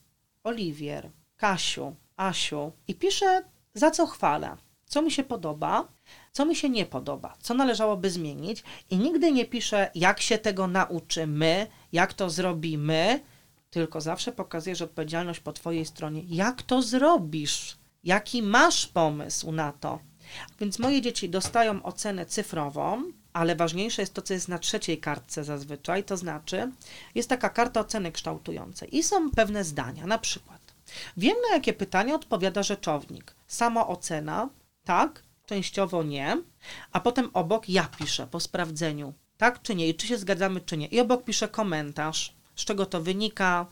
Oliwier, Kasiu, Asiu i piszę za co chwalę, co mi się podoba, co mi się nie podoba, co należałoby zmienić i nigdy nie piszę jak się tego nauczymy, jak to zrobimy, tylko zawsze pokazuję, że odpowiedzialność po twojej stronie. Jak to zrobisz? Jaki masz pomysł na to? Więc moje dzieci dostają ocenę cyfrową, ale ważniejsze jest to, co jest na trzeciej kartce zazwyczaj, to znaczy jest taka karta oceny kształtującej. I są pewne zdania, na przykład. Wiem na jakie pytanie odpowiada rzeczownik, samoocena, tak, częściowo nie, a potem obok ja piszę po sprawdzeniu, tak czy nie, i czy się zgadzamy czy nie, i obok piszę komentarz, z czego to wynika,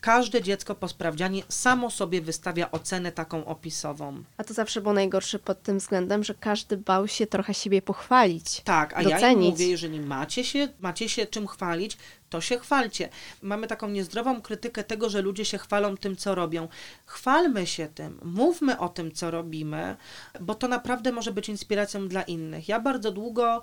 każde dziecko po sprawdzianie samo sobie wystawia ocenę taką opisową.
A to zawsze było najgorsze pod tym względem, że każdy bał się trochę siebie pochwalić.
Tak, a ja im
docenić.
mówię, jeżeli macie się, macie się czym chwalić, to się chwalcie. Mamy taką niezdrową krytykę tego, że ludzie się chwalą tym, co robią. Chwalmy się tym, mówmy o tym, co robimy, bo to naprawdę może być inspiracją dla innych. Ja bardzo długo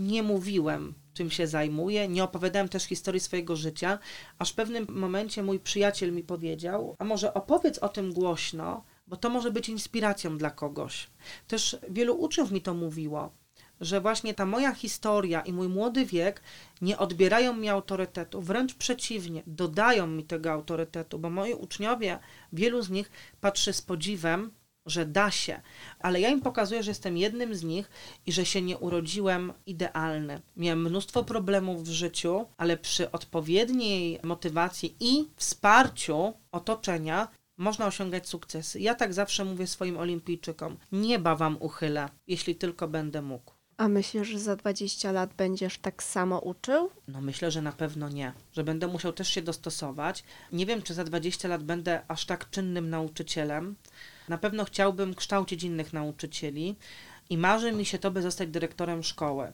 nie mówiłem, czym się zajmuję, nie opowiadałem też historii swojego życia, aż w pewnym momencie mój przyjaciel mi powiedział, a może opowiedz o tym głośno, bo to może być inspiracją dla kogoś. Też wielu uczniów mi to mówiło, że właśnie ta moja historia i mój młody wiek nie odbierają mi autorytetu, wręcz przeciwnie, dodają mi tego autorytetu, bo moi uczniowie, wielu z nich patrzy z podziwem, że da się, ale ja im pokazuję, że jestem jednym z nich i że się nie urodziłem idealny. Miałem mnóstwo problemów w życiu, ale przy odpowiedniej motywacji i wsparciu otoczenia można osiągać sukcesy. Ja tak zawsze mówię swoim olimpijczykom: nieba wam uchylę, jeśli tylko będę mógł.
A myślisz, że za 20 lat będziesz tak samo uczył?
No myślę, że na pewno nie, że będę musiał też się dostosować. Nie wiem, czy za 20 lat będę aż tak czynnym nauczycielem. Na pewno chciałbym kształcić innych nauczycieli i marzy mi się to, by zostać dyrektorem szkoły.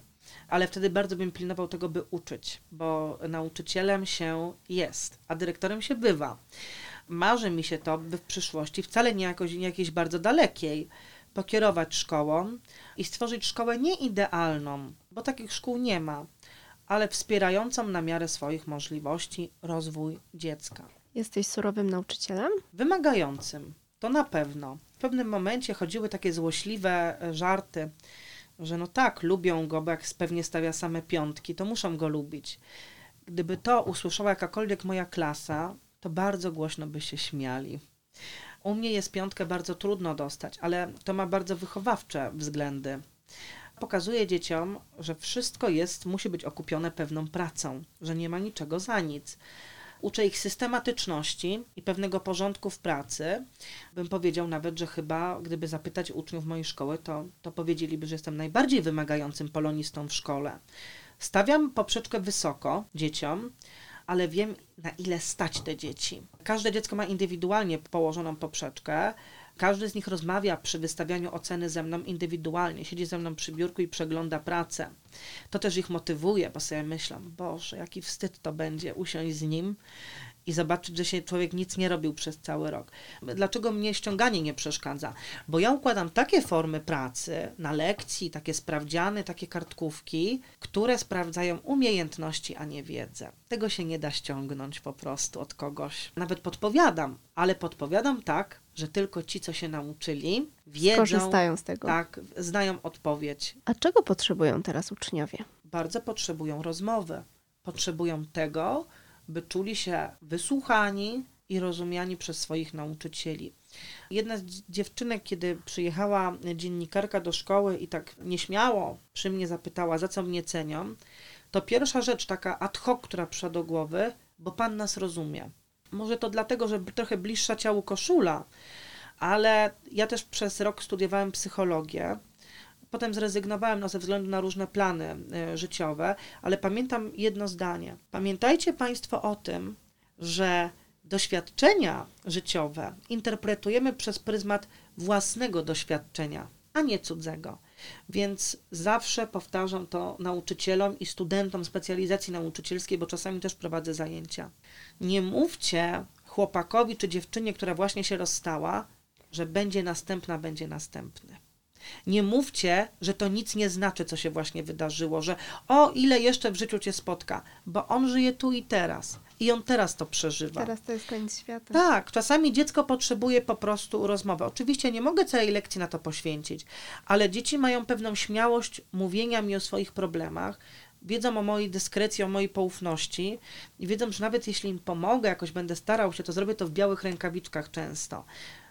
Ale wtedy bardzo bym pilnował tego, by uczyć, bo nauczycielem się jest, a dyrektorem się bywa. Marzy mi się to, by w przyszłości, wcale nie, jakoś, nie jakiejś bardzo dalekiej, pokierować szkołą i stworzyć szkołę nie idealną, bo takich szkół nie ma, ale wspierającą na miarę swoich możliwości rozwój dziecka.
Jesteś surowym nauczycielem?
Wymagającym, to na pewno. W pewnym momencie chodziły takie złośliwe e, żarty, że no tak, lubią go, bo jak pewnie stawia same piątki, to muszą go lubić. Gdyby to usłyszała jakakolwiek moja klasa, to bardzo głośno by się śmiali. U mnie jest piątkę bardzo trudno dostać, ale to ma bardzo wychowawcze względy. Pokazuje dzieciom, że wszystko jest, musi być okupione pewną pracą, że nie ma niczego za nic. Uczę ich systematyczności i pewnego porządku w pracy. Bym powiedział nawet, że chyba, gdyby zapytać uczniów mojej szkoły, to, to powiedzieliby, że jestem najbardziej wymagającym polonistą w szkole. Stawiam poprzeczkę wysoko dzieciom, ale wiem, na ile stać te dzieci. Każde dziecko ma indywidualnie położoną poprzeczkę. Każdy z nich rozmawia przy wystawianiu oceny ze mną indywidualnie, siedzi ze mną przy biurku i przegląda pracę. To też ich motywuje, bo sobie myślę, Boże, jaki wstyd to będzie usiąść z nim i zobaczyć, że się człowiek nic nie robił przez cały rok. Dlaczego mnie ściąganie nie przeszkadza? Bo ja układam takie formy pracy na lekcji, takie sprawdziany, takie kartkówki, które sprawdzają umiejętności, a nie wiedzę. Tego się nie da ściągnąć po prostu od kogoś. Nawet podpowiadam, ale podpowiadam tak, że tylko ci, co się nauczyli, wiedzą,
Korzystają z tego.
tak, znają odpowiedź.
A czego potrzebują teraz uczniowie?
bardzo potrzebują rozmowy. Potrzebują tego, by czuli się wysłuchani i rozumiani przez swoich nauczycieli. Jedna z dziewczynek, kiedy przyjechała dziennikarka do szkoły i tak nieśmiało przy mnie zapytała, za co mnie cenią, to pierwsza rzecz taka ad hoc, która przyszła do głowy, bo pan nas rozumie. Może to dlatego, że trochę bliższa ciału koszula, ale ja też przez rok studiowałem psychologię. Potem zrezygnowałem no, ze względu na różne plany y, życiowe, ale pamiętam jedno zdanie. Pamiętajcie Państwo o tym, że doświadczenia życiowe interpretujemy przez pryzmat własnego doświadczenia, a nie cudzego. Więc zawsze powtarzam to nauczycielom i studentom specjalizacji nauczycielskiej, bo czasami też prowadzę zajęcia. Nie mówcie chłopakowi czy dziewczynie, która właśnie się rozstała, że będzie następna, będzie następny. Nie mówcie, że to nic nie znaczy, co się właśnie wydarzyło, że o ile jeszcze w życiu cię spotka, bo on żyje tu i teraz i on teraz to przeżywa.
Teraz to jest koniec świata.
Tak, czasami dziecko potrzebuje po prostu rozmowy. Oczywiście nie mogę całej lekcji na to poświęcić, ale dzieci mają pewną śmiałość mówienia mi o swoich problemach, wiedzą o mojej dyskrecji, o mojej poufności i wiedzą, że nawet jeśli im pomogę, jakoś będę starał się, to zrobię to w białych rękawiczkach często.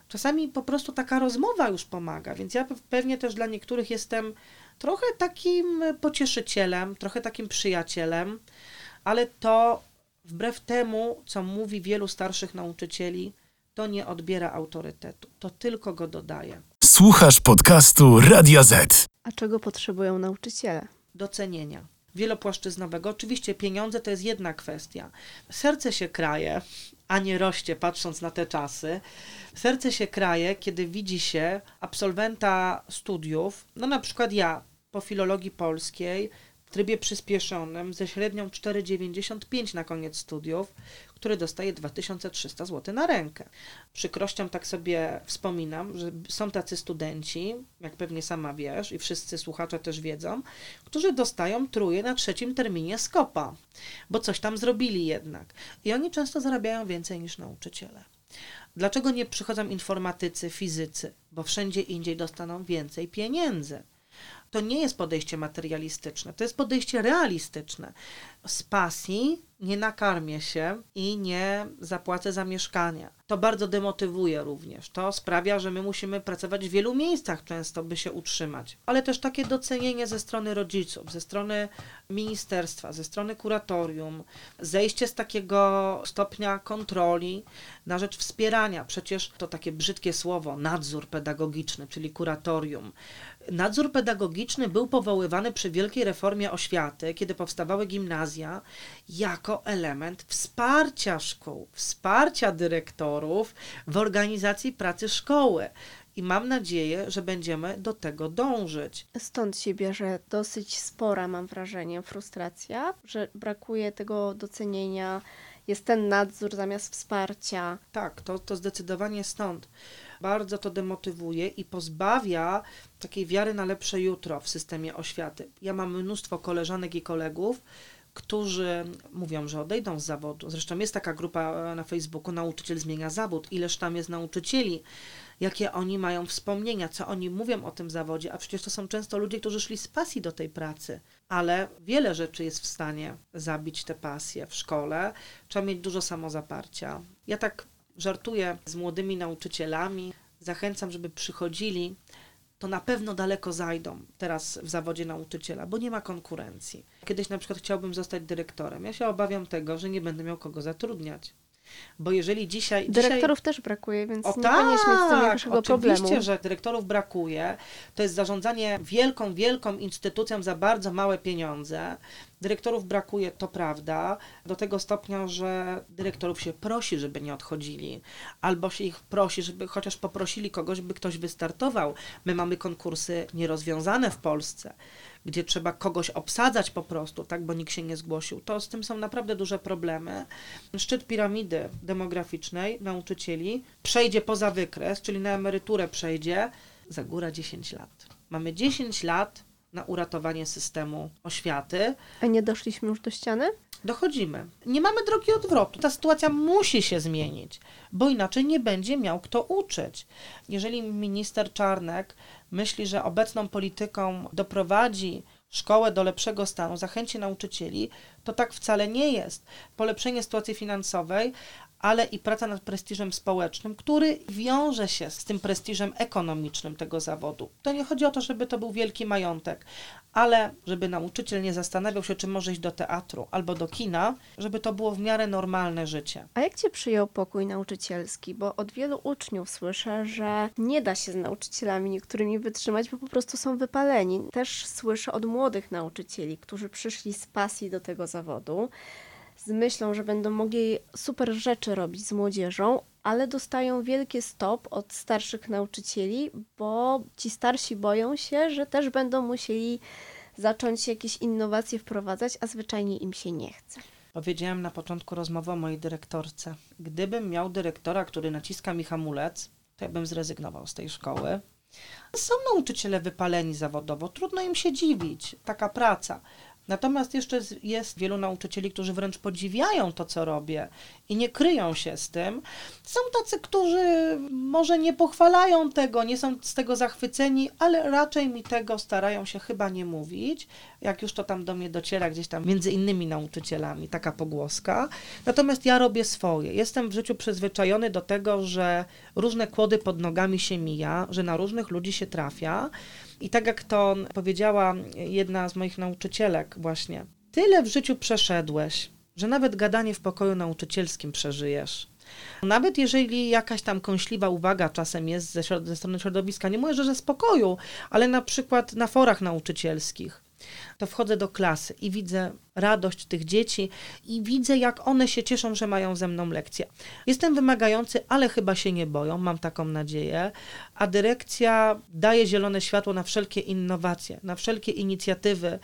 Czasami po prostu taka rozmowa już pomaga, więc ja pewnie też dla niektórych jestem trochę takim pocieszycielem, trochę takim przyjacielem, ale to wbrew temu, co mówi wielu starszych nauczycieli, to nie odbiera autorytetu, to tylko go dodaje.
Słuchasz podcastu Radio Z.
A czego potrzebują nauczyciele?
Docenienia wielopłaszczyznowego. Oczywiście pieniądze to jest jedna kwestia. Serce się kraje, a nie rośnie, patrząc na te czasy. Serce się kraje, kiedy widzi się absolwenta studiów, no na przykład ja po filologii polskiej, w trybie przyspieszonym ze średnią 4,95 na koniec studiów, który dostaje 2300 zł na rękę. Przykrością tak sobie wspominam, że są tacy studenci, jak pewnie sama wiesz i wszyscy słuchacze też wiedzą, którzy dostają truje na trzecim terminie skopa, bo coś tam zrobili jednak. I oni często zarabiają więcej niż nauczyciele. Dlaczego nie przychodzą informatycy, fizycy? Bo wszędzie indziej dostaną więcej pieniędzy to nie jest podejście materialistyczne, to jest podejście realistyczne. Z pasji nie nakarmię się i nie zapłacę za mieszkanie. To bardzo demotywuje również. To sprawia, że my musimy pracować w wielu miejscach często, by się utrzymać. Ale też takie docenienie ze strony rodziców, ze strony ministerstwa, ze strony kuratorium, zejście z takiego stopnia kontroli na rzecz wspierania. Przecież to takie brzydkie słowo, nadzór pedagogiczny, czyli kuratorium. Nadzór pedagogiczny był powoływany przy wielkiej reformie oświaty, kiedy powstawały gimnazja, jako element wsparcia szkół, wsparcia dyrektorów w organizacji pracy szkoły. I mam nadzieję, że będziemy do tego dążyć.
Stąd się bierze dosyć spora, mam wrażenie, frustracja, że brakuje tego docenienia, jest ten nadzór zamiast wsparcia.
Tak, to, to zdecydowanie stąd bardzo to demotywuje i pozbawia takiej wiary na lepsze jutro w systemie oświaty. Ja mam mnóstwo koleżanek i kolegów, którzy mówią, że odejdą z zawodu. Zresztą jest taka grupa na Facebooku Nauczyciel zmienia zawód. Ileż tam jest nauczycieli, jakie oni mają wspomnienia, co oni mówią o tym zawodzie, a przecież to są często ludzie, którzy szli z pasji do tej pracy. Ale wiele rzeczy jest w stanie zabić tę pasję w szkole. Trzeba mieć dużo samozaparcia. Ja tak żartuję z młodymi nauczycielami, zachęcam, żeby przychodzili, to na pewno daleko zajdą teraz w zawodzie nauczyciela, bo nie ma konkurencji. Kiedyś na przykład chciałbym zostać dyrektorem. Ja się obawiam tego, że nie będę miał kogo zatrudniać. Bo jeżeli dzisiaj.
Dyrektorów
dzisiaj...
też brakuje, więc o,
nie tak,
mieć z tym większego problemu.
Oczywiście, że dyrektorów brakuje. To jest zarządzanie wielką, wielką instytucją za bardzo małe pieniądze. Dyrektorów brakuje, to prawda, do tego stopnia, że dyrektorów się prosi, żeby nie odchodzili, albo się ich prosi, żeby chociaż poprosili kogoś, by ktoś wystartował. My mamy konkursy nierozwiązane w Polsce gdzie trzeba kogoś obsadzać po prostu, tak, bo nikt się nie zgłosił, to z tym są naprawdę duże problemy. Szczyt piramidy demograficznej nauczycieli przejdzie poza wykres, czyli na emeryturę przejdzie za góra 10 lat. Mamy 10 lat na uratowanie systemu oświaty.
A nie doszliśmy już do ściany?
Dochodzimy. Nie mamy drogi odwrotu. Ta sytuacja musi się zmienić, bo inaczej nie będzie miał kto uczyć. Jeżeli minister Czarnek myśli, że obecną polityką doprowadzi szkołę do lepszego stanu, zachęci nauczycieli, to tak wcale nie jest. Polepszenie sytuacji finansowej, ale i praca nad prestiżem społecznym, który wiąże się z tym prestiżem ekonomicznym tego zawodu. To nie chodzi o to, żeby to był wielki majątek, ale żeby nauczyciel nie zastanawiał się, czy może iść do teatru albo do kina, żeby to było w miarę normalne życie.
A jak Cię przyjął pokój nauczycielski? Bo od wielu uczniów słyszę, że nie da się z nauczycielami niektórymi wytrzymać, bo po prostu są wypaleni. Też słyszę od młodych nauczycieli, którzy przyszli z pasji do tego zawodu, z myślą, że będą mogli super rzeczy robić z młodzieżą, ale dostają wielkie stop od starszych nauczycieli, bo ci starsi boją się, że też będą musieli zacząć jakieś innowacje wprowadzać, a zwyczajnie im się nie chce.
Powiedziałem na początku rozmowy o mojej dyrektorce. Gdybym miał dyrektora, który naciska mi hamulec, to ja bym zrezygnował z tej szkoły. Są nauczyciele wypaleni zawodowo, trudno im się dziwić, taka praca. Natomiast jeszcze jest wielu nauczycieli, którzy wręcz podziwiają to, co robię i nie kryją się z tym. Są tacy, którzy może nie pochwalają tego, nie są z tego zachwyceni, ale raczej mi tego starają się chyba nie mówić. Jak już to tam do mnie dociera gdzieś tam między innymi nauczycielami, taka pogłoska. Natomiast ja robię swoje. Jestem w życiu przyzwyczajony do tego, że różne kłody pod nogami się mija, że na różnych ludzi się trafia. I tak jak to powiedziała jedna z moich nauczycielek właśnie, tyle w życiu przeszedłeś, że nawet gadanie w pokoju nauczycielskim przeżyjesz. Nawet jeżeli jakaś tam kąśliwa uwaga czasem jest ze, ze strony środowiska, nie mówię, że ze spokoju, ale na przykład na forach nauczycielskich, to wchodzę do klasy i widzę radość tych dzieci i widzę, jak one się cieszą, że mają ze mną lekcję. Jestem wymagający, ale chyba się nie boją, mam taką nadzieję, a dyrekcja daje zielone światło na wszelkie innowacje, na wszelkie inicjatywy.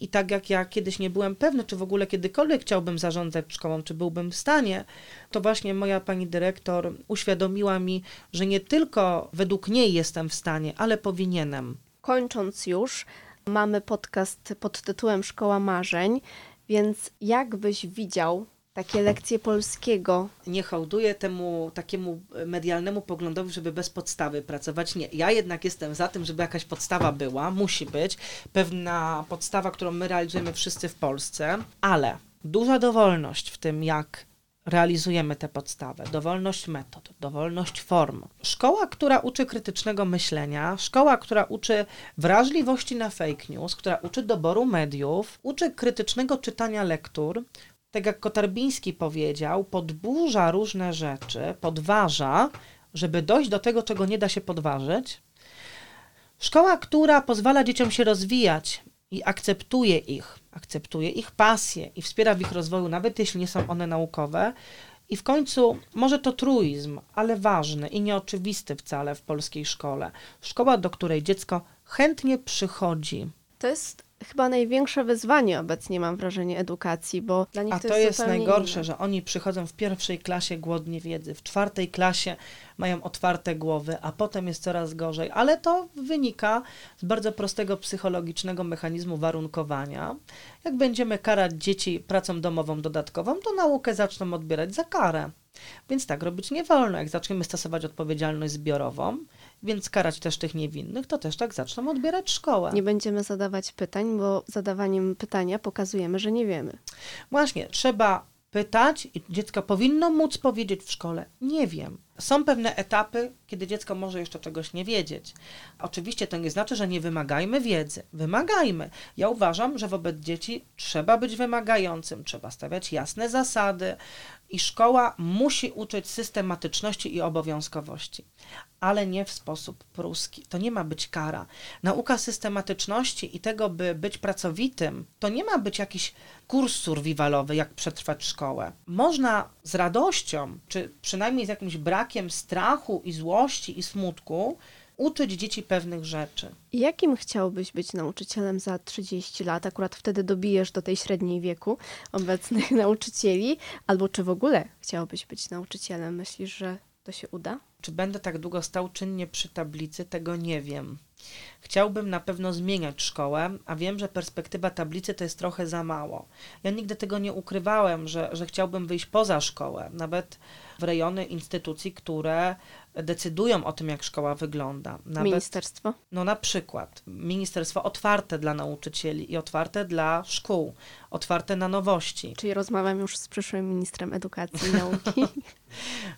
I tak jak ja kiedyś nie byłem pewny, czy w ogóle kiedykolwiek chciałbym zarządzać szkołą, czy byłbym w stanie, to właśnie moja pani dyrektor uświadomiła mi, że nie tylko według niej jestem w stanie, ale powinienem.
Kończąc już, mamy podcast pod tytułem Szkoła Marzeń, więc jak byś widział takie lekcje polskiego?
nie hołduję temu takiemu medialnemu poglądowi, żeby bez podstawy pracować. Nie, ja jednak jestem za tym, żeby jakaś podstawa była, musi być pewna podstawa, którą my realizujemy wszyscy w Polsce, ale duża dowolność w tym, jak realizujemy tę podstawę, dowolność metod, dowolność form. Szkoła, która uczy krytycznego myślenia, szkoła, która uczy wrażliwości na fake news, która uczy doboru mediów, uczy krytycznego czytania lektur, tak jak Kotarbiński powiedział, podburza różne rzeczy, podważa, żeby dojść do tego, czego nie da się podważyć. Szkoła, która pozwala dzieciom się rozwijać i akceptuje ich, akceptuje ich pasje i wspiera w ich rozwoju, nawet jeśli nie są one naukowe. I w końcu, może to truizm, ale ważny i nieoczywisty wcale w polskiej szkole. Szkoła, do której dziecko chętnie przychodzi.
To jest chyba największe wyzwanie obecnie, mam wrażenie, edukacji, bo dla nich
A
to,
to
jest,
jest najgorsze,
inne.
że oni przychodzą w pierwszej klasie głodni wiedzy, w czwartej klasie mają otwarte głowy, a potem jest coraz gorzej. Ale to wynika z bardzo prostego psychologicznego mechanizmu warunkowania. Jak będziemy karać dzieci pracą domową dodatkową, to naukę zaczną odbierać za karę. Więc tak robić nie wolno. Jak zaczniemy stosować odpowiedzialność zbiorową, więc karać też tych niewinnych, to też tak zaczną odbierać szkołę.
Nie będziemy zadawać pytań, bo zadawaniem pytania pokazujemy, że nie wiemy.
Właśnie, trzeba pytać i dziecko powinno móc powiedzieć w szkole, nie wiem. Są pewne etapy, kiedy dziecko może jeszcze czegoś nie wiedzieć. Oczywiście to nie znaczy, że nie wymagajmy wiedzy. Wymagajmy. Ja uważam, że wobec dzieci trzeba być wymagającym, trzeba stawiać jasne zasady i szkoła musi uczyć systematyczności i obowiązkowości, ale nie w sposób pruski. To nie ma być kara. Nauka systematyczności i tego, by być pracowitym, to nie ma być jakiś kurs survivalowy, jak przetrwać szkołę. Można z radością, czy przynajmniej z jakimś brakiem strachu i złości i smutku, uczyć dzieci pewnych rzeczy.
Jakim chciałbyś być nauczycielem za 30 lat? Akurat wtedy dobijesz do tej średniej wieku obecnych nauczycieli. Albo czy w ogóle chciałbyś być nauczycielem? Myślisz, że to się uda?
Czy będę tak długo stał czynnie przy tablicy, tego nie wiem. Chciałbym na pewno zmieniać szkołę, a wiem, że perspektywa tablicy to jest trochę za mało. Ja nigdy tego nie ukrywałem, że, że chciałbym wyjść poza szkołę, nawet w rejony instytucji, które decydują o tym, jak szkoła wygląda. Nawet,
Ministerstwo.
no na przykład ministerstwo otwarte dla nauczycieli i otwarte dla szkół, otwarte na nowości.
Czyli rozmawiam już z przyszłym ministrem edukacji i nauki.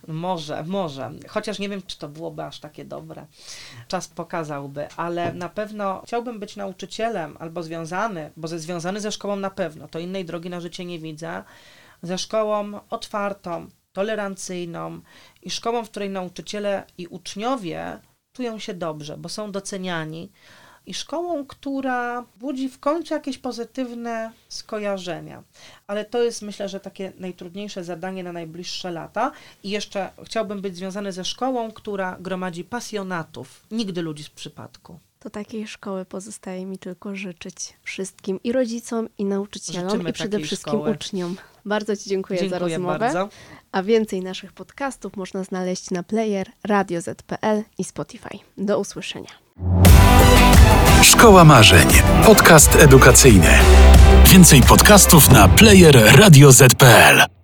Może, może. Chociaż nie wiem, czy to byłoby aż takie dobre. Czas pokazałby, ale na pewno chciałbym być nauczycielem albo związany, bo ze związany ze szkołą na pewno, to innej drogi na życie nie widzę, ze szkołą otwartą, tolerancyjną i szkołą, w której nauczyciele i uczniowie czują się dobrze, bo są doceniani. I szkołą, która budzi w końcu jakieś pozytywne skojarzenia. Ale to jest, myślę, że takie najtrudniejsze zadanie na najbliższe lata. I jeszcze chciałbym być związany ze szkołą, która gromadzi pasjonatów, nigdy ludzi z przypadku.
To takiej szkoły pozostaje mi tylko życzyć wszystkim i rodzicom, i nauczycielom,
Życzymy
i przede wszystkim
szkoły.
uczniom. Bardzo Ci dziękuję, za
Dziękuję
rozmowę.
bardzo.
A więcej naszych podcastów można znaleźć na player Radio Z.pl i Spotify. Do usłyszenia.
Szkoła Marzeń. Podcast edukacyjny. Więcej podcastów na player radioz.pl.